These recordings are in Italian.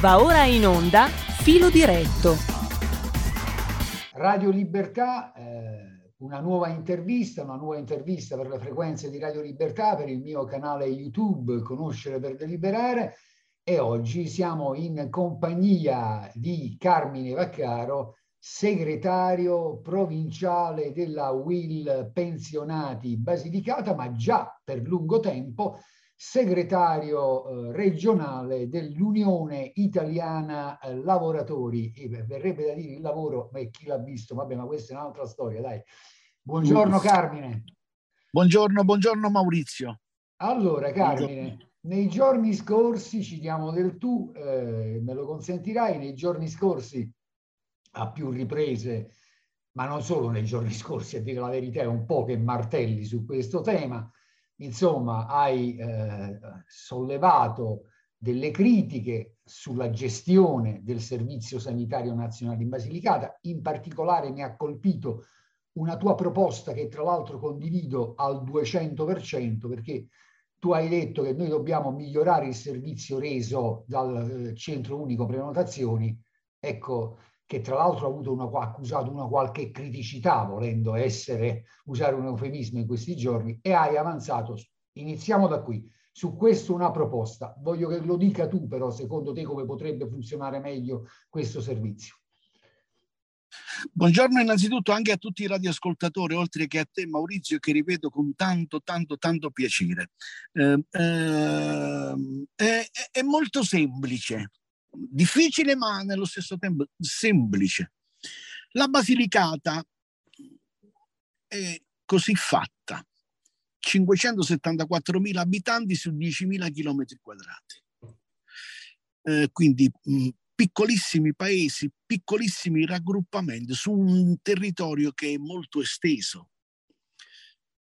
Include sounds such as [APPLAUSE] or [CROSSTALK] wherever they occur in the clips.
Va ora in onda Filo Diretto. Radio Libertà, eh, una nuova intervista, una nuova intervista per le frequenze di Radio Libertà, per il mio canale YouTube Conoscere per Deliberare e oggi siamo in compagnia di Carmine Vaccaro, segretario provinciale della Will Pensionati Basilicata, ma già per lungo tempo segretario eh, regionale dell'Unione Italiana eh, Lavoratori. E verrebbe da dire il lavoro, ma chi l'ha visto? Vabbè, ma questa è un'altra storia, dai. Buongiorno Carmine. Buongiorno, buongiorno Maurizio. Allora Carmine, buongiorno. nei giorni scorsi, ci diamo del tu, eh, me lo consentirai, nei giorni scorsi a più riprese, ma non solo nei giorni scorsi, a dire la verità, un po' che martelli su questo tema, insomma, hai eh, sollevato delle critiche sulla gestione del Servizio Sanitario Nazionale in Basilicata, in particolare mi ha colpito una tua proposta che tra l'altro condivido al 200% perché tu hai detto che noi dobbiamo migliorare il servizio reso dal eh, centro unico prenotazioni, ecco che tra l'altro ha avuto una, accusato una qualche criticità, volendo essere, usare un eufemismo in questi giorni, e hai avanzato, iniziamo da qui, su questo una proposta. Voglio che lo dica tu però, secondo te come potrebbe funzionare meglio questo servizio. Buongiorno innanzitutto anche a tutti i radioascoltatori, oltre che a te Maurizio, che ripeto con tanto, tanto, tanto piacere. Eh, eh, è, è molto semplice difficile ma nello stesso tempo semplice. La Basilicata è così fatta, 574.000 abitanti su 10.000 km quadrati. Eh, quindi mh, piccolissimi paesi, piccolissimi raggruppamenti su un territorio che è molto esteso,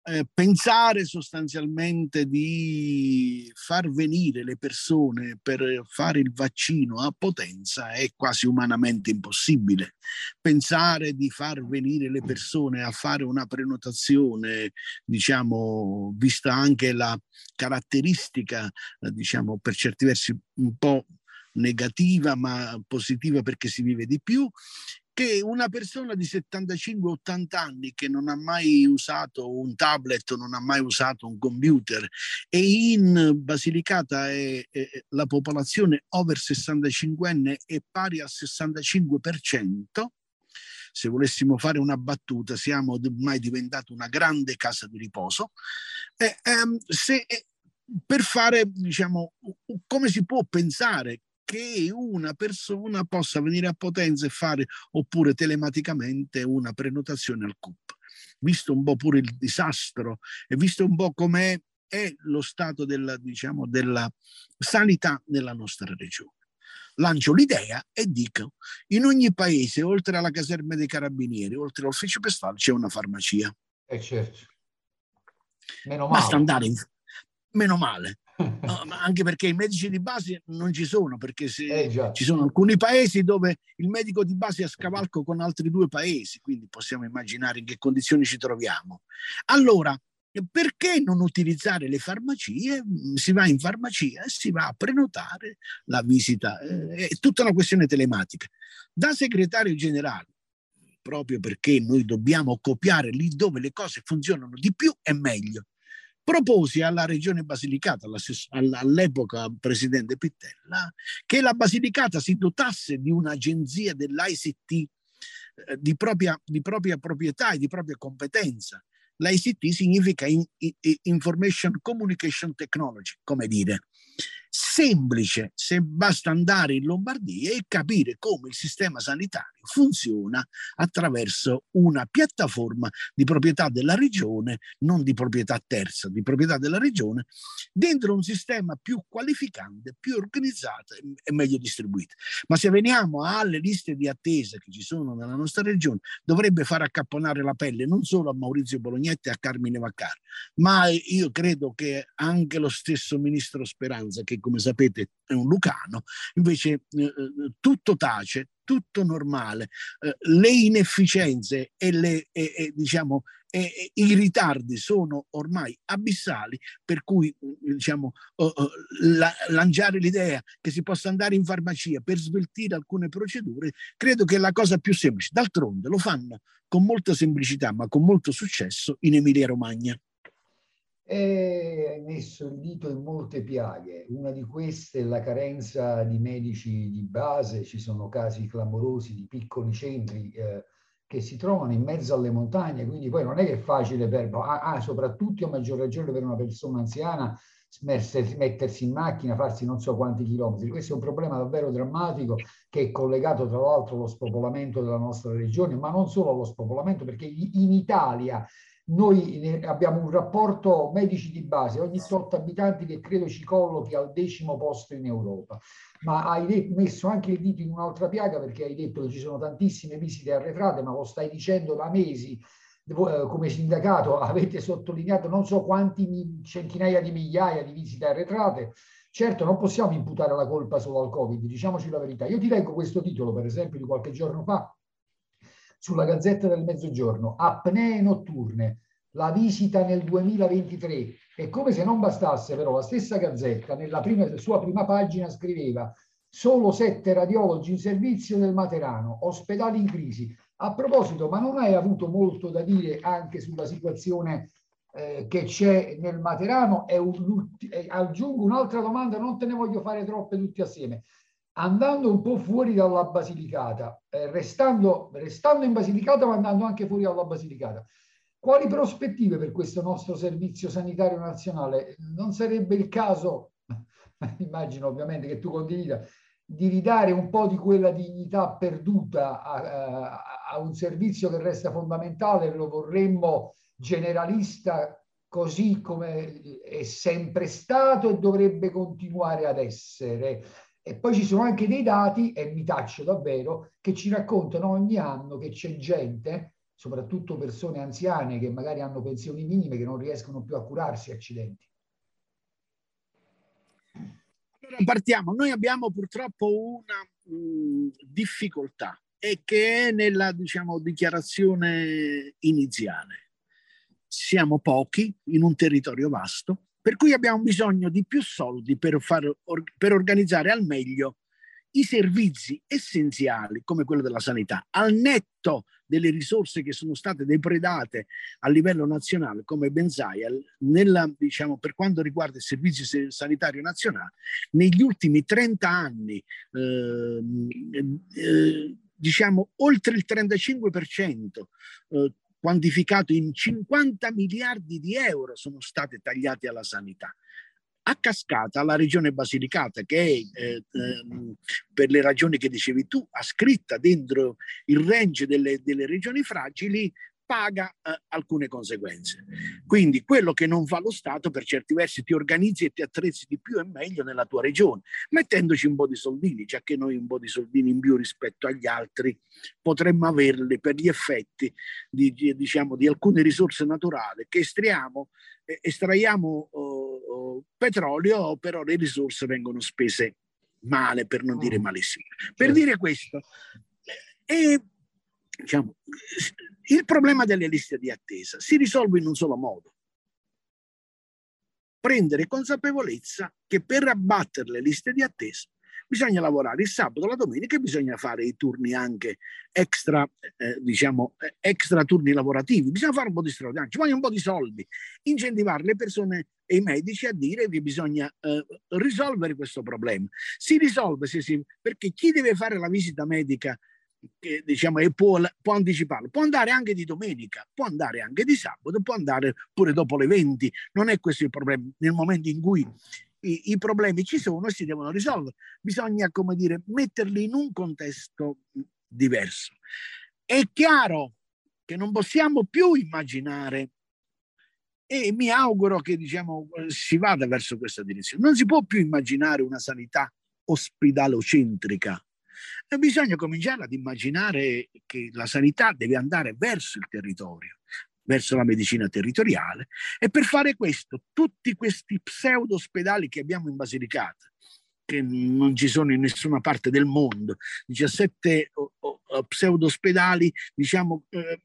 eh, pensare sostanzialmente di far venire le persone per fare il vaccino a Potenza è quasi umanamente impossibile. Pensare di far venire le persone a fare una prenotazione, diciamo, vista anche la caratteristica, eh, diciamo, per certi versi un po' negativa ma positiva perché si vive di più che una persona di 75-80 anni che non ha mai usato un tablet, non ha mai usato un computer e in Basilicata è, è, la popolazione over 65 anni è pari al 65%, se volessimo fare una battuta, siamo ormai diventati una grande casa di riposo. Eh, ehm, se, per fare, diciamo, come si può pensare che una persona possa venire a Potenza e fare oppure telematicamente una prenotazione al CUP. Visto un po' pure il disastro e visto un po' com'è è lo stato della, diciamo, della sanità nella nostra regione. Lancio l'idea e dico, in ogni paese, oltre alla caserma dei carabinieri, oltre all'ufficio postale, c'è una farmacia. Eh certo. Meno male. Basta andare in... Meno male. No, [LAUGHS] anche perché i medici di base non ci sono, perché eh ci sono alcuni paesi dove il medico di base è a scavalco con altri due paesi, quindi possiamo immaginare in che condizioni ci troviamo. Allora, perché non utilizzare le farmacie? Si va in farmacia e si va a prenotare la visita, eh, è tutta una questione telematica. Da segretario generale, proprio perché noi dobbiamo copiare lì dove le cose funzionano di più e meglio proposi alla regione Basilicata, all'epoca presidente Pittella, che la Basilicata si dotasse di un'agenzia dell'ICT eh, di propria, di propria proprietà e di propria competenza. L'ICT significa Information Communication Technology, come dire, semplice se basta andare in Lombardia e capire come il sistema sanitario funziona attraverso una piattaforma di proprietà della regione, non di proprietà terza, di proprietà della regione, dentro un sistema più qualificante, più organizzato e meglio distribuito. Ma se veniamo alle liste di attesa che ci sono nella nostra regione, dovrebbe far accapponare la pelle non solo a Maurizio Bolognetti e a Carmine Vaccar, ma io credo che anche lo stesso ministro Speranza che come sapete è un lucano, invece eh, eh tutto tace, tutto normale, eh, le inefficienze e, le, e, e, diciamo, e, i ritardi sono ormai abissali, per cui diciamo, uh, uh, la, lanciare l'idea che si possa andare in farmacia per sveltire alcune procedure, credo che è la cosa più semplice. D'altronde lo fanno con molta semplicità, ma con molto successo in Emilia-Romagna. E hai messo il dito in molte piaghe. Una di queste è la carenza di medici di base. Ci sono casi clamorosi di piccoli centri eh, che si trovano in mezzo alle montagne, quindi poi non è che è facile per, ah, ah, soprattutto a maggior ragione per una persona anziana, mettersi in macchina, farsi non so quanti chilometri. Questo è un problema davvero drammatico che è collegato tra l'altro allo spopolamento della nostra regione, ma non solo allo spopolamento, perché in Italia noi abbiamo un rapporto medici di base, ogni 8 abitanti che credo ci collochi al decimo posto in Europa. Ma hai messo anche il dito in un'altra piaga perché hai detto che ci sono tantissime visite arretrate, ma lo stai dicendo da mesi eh, come sindacato [LAUGHS] avete sottolineato non so quanti centinaia di migliaia di visite arretrate. Certo, non possiamo imputare la colpa solo al Covid, diciamoci la verità. Io ti leggo questo titolo, per esempio, di qualche giorno fa, sulla Gazzetta del Mezzogiorno, apnee notturne, la visita nel 2023. E come se non bastasse però la stessa Gazzetta nella prima, sua prima pagina scriveva solo sette radiologi in servizio nel Materano, ospedali in crisi. A proposito, ma non hai avuto molto da dire anche sulla situazione eh, che c'è nel Materano? Un, eh, aggiungo un'altra domanda, non te ne voglio fare troppe tutti assieme andando un po' fuori dalla Basilicata, eh, restando, restando in Basilicata ma andando anche fuori dalla Basilicata. Quali prospettive per questo nostro servizio sanitario nazionale? Non sarebbe il caso, [LAUGHS] immagino ovviamente che tu condivida, di ridare un po' di quella dignità perduta a, a, a un servizio che resta fondamentale, lo vorremmo generalista così come è sempre stato e dovrebbe continuare ad essere. E poi ci sono anche dei dati, e mi taccio davvero, che ci raccontano ogni anno che c'è gente, soprattutto persone anziane che magari hanno pensioni minime, che non riescono più a curarsi accidenti. Partiamo. Noi abbiamo purtroppo una mh, difficoltà e che è nella diciamo, dichiarazione iniziale. Siamo pochi in un territorio vasto, per cui abbiamo bisogno di più soldi per, far, per organizzare al meglio i servizi essenziali come quello della sanità, al netto delle risorse che sono state depredate a livello nazionale, come ben sai, nella, diciamo, per quanto riguarda il servizio sanitario nazionale, negli ultimi 30 anni, eh, eh, diciamo, oltre il 35% eh, quantificato in 50 miliardi di euro sono state tagliate alla sanità. A cascata la regione Basilicata, che è, eh, eh, per le ragioni che dicevi tu, ascritta dentro il range delle, delle regioni fragili, paga eh, alcune conseguenze. Quindi quello che non fa lo Stato per certi versi ti organizzi e ti attrezzi di più e meglio nella tua regione, mettendoci un po' di soldini, già che noi un po' di soldini in più rispetto agli altri potremmo averli per gli effetti di, di, diciamo, di alcune risorse naturali che estriamo, eh, estraiamo oh, petrolio, però le risorse vengono spese male, per non dire mm. malissimo. Per certo. dire questo, e diciamo, il problema delle liste di attesa si risolve in un solo modo. Prendere consapevolezza che per abbattere le liste di attesa bisogna lavorare il sabato, la domenica e bisogna fare i turni anche extra, eh, diciamo, eh, extra turni lavorativi. Bisogna fare un po' di straordinario, ci vogliono un po' di soldi, incentivare le persone e i medici a dire che bisogna eh, risolvere questo problema. Si risolve si, perché chi deve fare la visita medica che diciamo e può, può, anticiparlo, può andare anche di domenica, può andare anche di sabato, può andare pure dopo le 20, non è questo il problema. Nel momento in cui i, i problemi ci sono e si devono risolvere, bisogna, come dire, metterli in un contesto diverso. È chiaro che non possiamo più immaginare e mi auguro che diciamo, si vada verso questa direzione. Non si può più immaginare una sanità ospedalocentrica bisogna cominciare ad immaginare che la sanità deve andare verso il territorio. verso la medicina territoriale e per fare questo tutti questi pseudo ospedali che abbiamo in Basilicata, che non ci sono in nessuna parte del mondo, 17 pseudo ospedali diciamo eh, eh,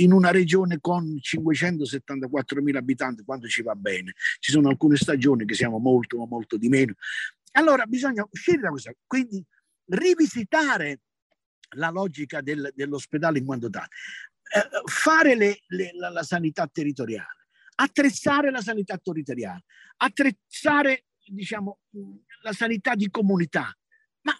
in una regione con 574 mila abitanti quando ci va bene ci sono alcune stagioni che siamo molto molto di meno allora bisogna uscire da questo quindi rivisitare la logica del, dell'ospedale in quanto tale eh, fare le, le, la, la sanità territoriale attrezzare la sanità territoriale attrezzare diciamo la sanità di comunità ma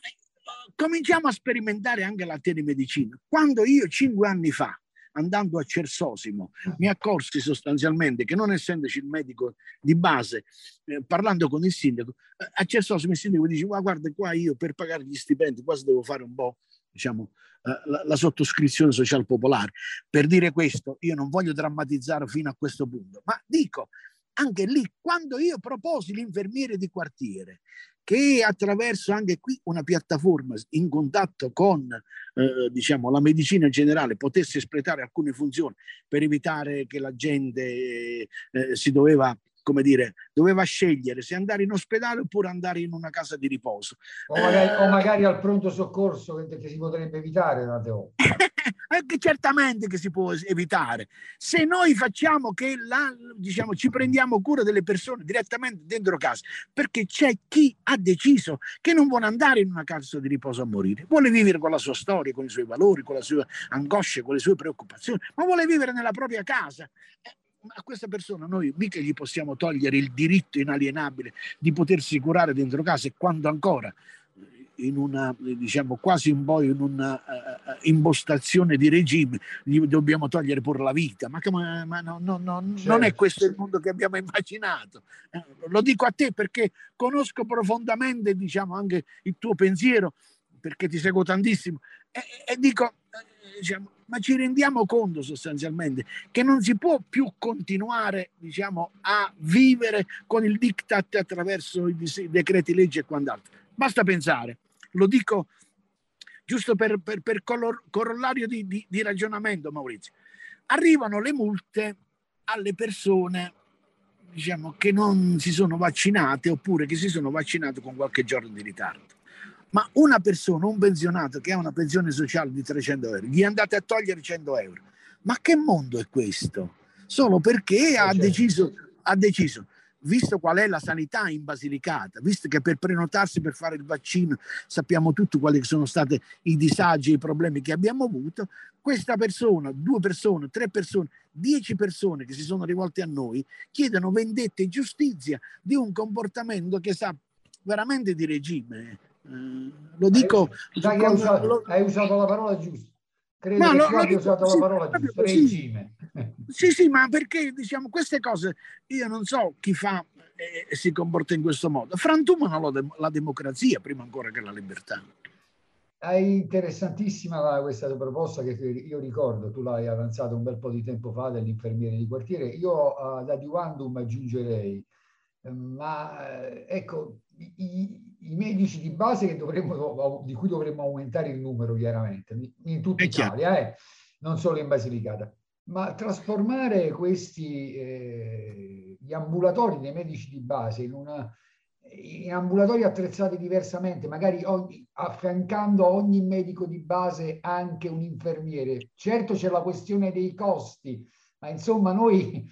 cominciamo a sperimentare anche la telemedicina. Quando io cinque anni fa, andando a Cersosimo, mi accorsi sostanzialmente che non essendoci il medico di base, eh, parlando con il sindaco, eh, a Cersosimo il sindaco dice, ma guarda qua io per pagare gli stipendi quasi devo fare un po' diciamo, eh, la, la, sottoscrizione social popolare. Per dire questo, io non voglio drammatizzare fino a questo punto, ma dico, anche lì, quando io proposi l'infermiere di quartiere, che attraverso anche qui una piattaforma in contatto con eh, diciamo, la medicina generale potesse espletare alcune funzioni per evitare che la gente eh, si doveva come dire, doveva scegliere se andare in ospedale oppure andare in una casa di riposo. O magari, eh, o magari al pronto soccorso che, si potrebbe evitare tante volte. [LAUGHS] certamente che si può evitare. Se noi facciamo che la, diciamo, ci prendiamo cura delle persone direttamente dentro casa, perché c'è chi ha deciso che non vuole andare in una casa di riposo a morire, vuole vivere con la sua storia, con i suoi valori, con le sue angosce, con le sue preoccupazioni, ma vuole vivere nella propria casa a questa persona noi mica gli possiamo togliere il diritto inalienabile di potersi curare dentro casa e quando ancora in una diciamo quasi un po' in una uh, impostazione di regime gli dobbiamo togliere pure la vita ma, ma, ma no, no, no, certo. non è questo il mondo che abbiamo immaginato eh, lo dico a te perché conosco profondamente diciamo anche il tuo pensiero perché ti seguo tantissimo e, e dico diciamo, ma ci rendiamo conto sostanzialmente che non si può più continuare diciamo, a vivere con il diktat attraverso i decreti legge e quant'altro. Basta pensare, lo dico giusto per, per, per corollario di, di, di ragionamento, Maurizio. Arrivano le multe alle persone diciamo, che non si sono vaccinate oppure che si sono vaccinate con qualche giorno di ritardo ma una persona, un pensionato che ha una pensione sociale di 300 euro, gli andate a togliere 100 euro. Ma che mondo è questo? Solo perché ha certo. deciso, ha deciso, visto qual è la sanità in Basilicata, visto che per prenotarsi per fare il vaccino sappiamo tutti quali sono stati i disagi e i problemi che abbiamo avuto, questa persona, due persone, tre persone, dieci persone che si sono rivolte a noi chiedono vendetta e giustizia di un comportamento che sa veramente di regime Mm, lo dico... Hai, hai, usato, lo, hai, usato, la parola giusta. Credo no, che lo, tu abbia usato sì, la parola giusta, regime. [LAUGHS] Sì, sì, ma perché diciamo queste cose, io non so chi fa e, e si comporta in questo modo. Frantumano la, la democrazia prima ancora che la libertà. È interessantissima questa proposta che io ricordo, tu l'hai avanzata un bel po' di tempo fa dell'infermiere di quartiere. Io ad adiuvandum aggiungerei, ma eh, ecco, i, i medici di base dovremmo, di cui dovremmo aumentare il numero chiaramente, in tutta Italia, eh? non solo in Basilicata, ma trasformare questi eh, gli ambulatori dei medici di base in, una, in ambulatori attrezzati diversamente, magari ogni, affiancando a ogni medico di base anche un infermiere. Certo c'è la questione dei costi, ma insomma noi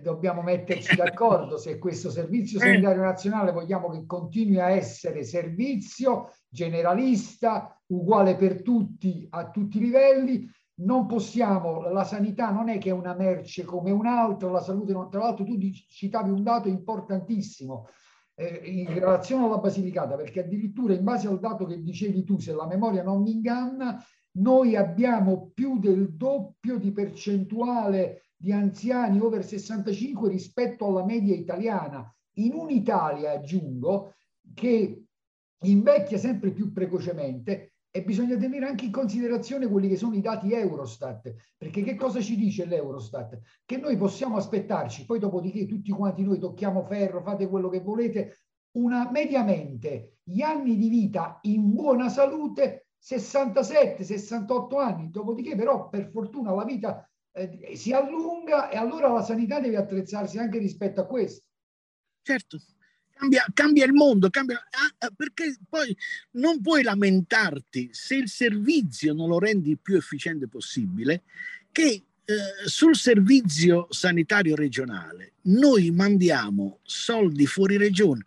dobbiamo [LAUGHS] metterci d'accordo se questo servizio eh. sanitario nazionale vogliamo che continui a essere servizio generalista, uguale per tutti, a tutti i livelli. Non possiamo, la sanità non è che è una merce come un'altra, la salute non, tra l'altro tu citavi un dato importantissimo eh, in relazione alla Basilicata, perché addirittura in base al dato che dicevi tu, se la memoria non mi inganna, noi abbiamo più del doppio di percentuale di anziani over 65 rispetto alla media italiana. In un'Italia, aggiungo, che invecchia sempre più precocemente e bisogna tenere anche in considerazione quelli che sono i dati Eurostat, perché che cosa ci dice l'Eurostat? Che noi possiamo aspettarci, poi dopodiché tutti quanti noi tocchiamo ferro, fate quello che volete, una mediamente gli anni di vita in buona salute 67-68 anni, dopodiché però per fortuna la vita eh, si allunga e allora la sanità deve attrezzarsi anche rispetto a questo. Certo, cambia, cambia il mondo, cambia, ah, ah, perché poi non puoi lamentarti se il servizio non lo rendi il più efficiente possibile, che eh, sul servizio sanitario regionale noi mandiamo soldi fuori regione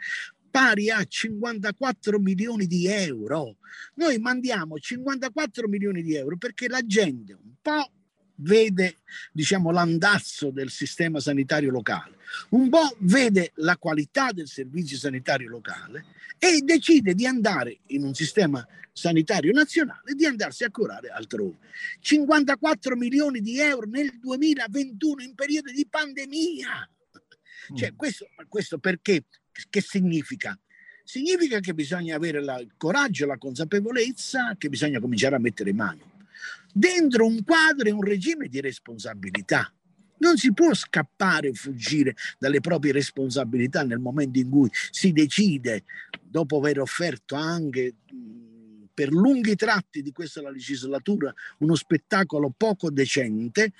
pari a 54 milioni di euro. Noi mandiamo 54 milioni di euro perché la gente un po' vede diciamo, l'andazzo del sistema sanitario locale, un po' vede la qualità del servizio sanitario locale e decide di andare in un sistema sanitario nazionale di andarsi a curare altrove. 54 milioni di euro nel 2021 in periodo di pandemia. Cioè, mm. questo, questo perché? Che significa? Significa che bisogna avere la, il coraggio, la consapevolezza che bisogna cominciare a mettere in mano dentro un quadro e un regime di responsabilità. Non si può scappare o fuggire dalle proprie responsabilità nel momento in cui si decide, dopo aver offerto anche per lunghi tratti di questa legislatura uno spettacolo poco decente, eh,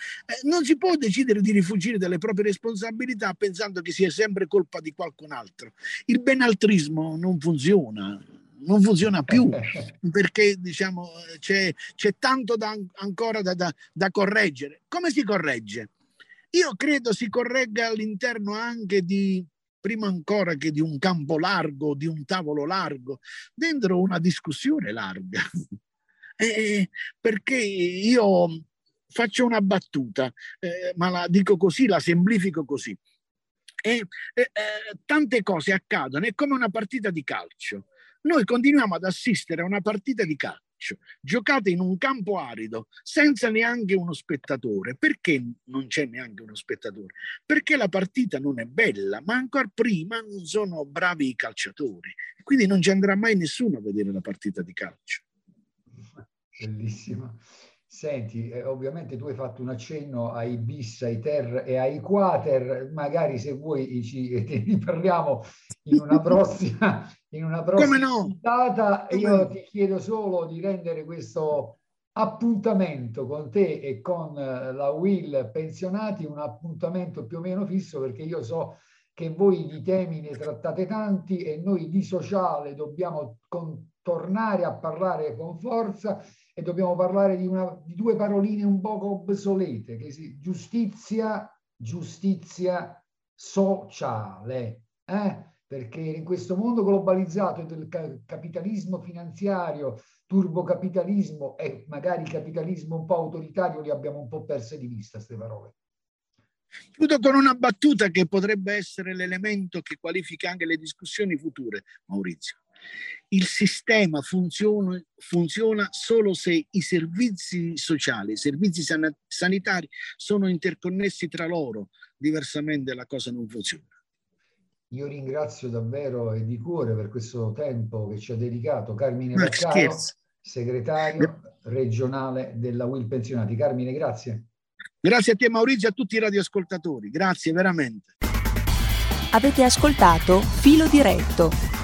non si può decidere di rifugire dalle proprie responsabilità pensando che sia sempre colpa di qualcun altro. Il benaltrismo non funziona, non funziona più [LAUGHS] perché diciamo, c'è, c'è tanto da, ancora da, da, da correggere. Come si corregge? Io credo si corregga all'interno anche di, prima ancora che di un campo largo, di un tavolo largo, dentro una discussione larga. [LAUGHS] eh, perché io faccio una battuta, eh, ma la dico così, la semplifico così. E, eh, tante cose accadono, è come una partita di calcio noi continuiamo ad assistere a una partita di calcio giocata in un campo arido senza neanche uno spettatore. Perché non c'è neanche uno spettatore? Perché la partita non è bella, ma ancora prima non sono bravi i calciatori. Quindi non ci andrà mai nessuno a vedere la partita di calcio. Bellissimo. Senti, eh, ovviamente tu hai fatto un accenno ai bis, ai ter e ai quater, magari se vuoi ci ne parliamo in una [LAUGHS] prossima, in una prossima no? puntata. Io ti chiedo solo di rendere questo appuntamento con te e con eh, la Will pensionati un appuntamento più o meno fisso perché io so che voi di temi ne trattate tanti e noi di sociale dobbiamo con, tornare a parlare con forza e dobbiamo parlare di, una, di due paroline un poco obsolete, che si, giustizia, giustizia sociale. Eh? Perché in questo mondo globalizzato del capitalismo finanziario, turbocapitalismo e magari capitalismo un po' autoritario, li abbiamo un po' perse di vista queste parole. Chiudo con una battuta che potrebbe essere l'elemento che qualifica anche le discussioni future, Maurizio il sistema funziona, funziona, solo se i servizi sociali, i servizi san- sanitari sono interconnessi tra loro, diversamente la cosa non funziona. Io ringrazio davvero e di cuore per questo tempo che ci ha dedicato Carmine Vaccaro, segretario regionale della Will Pensionati. Carmine, grazie. Grazie a te Maurizio e a tutti i radioascoltatori, grazie veramente. Avete ascoltato Filo Diretto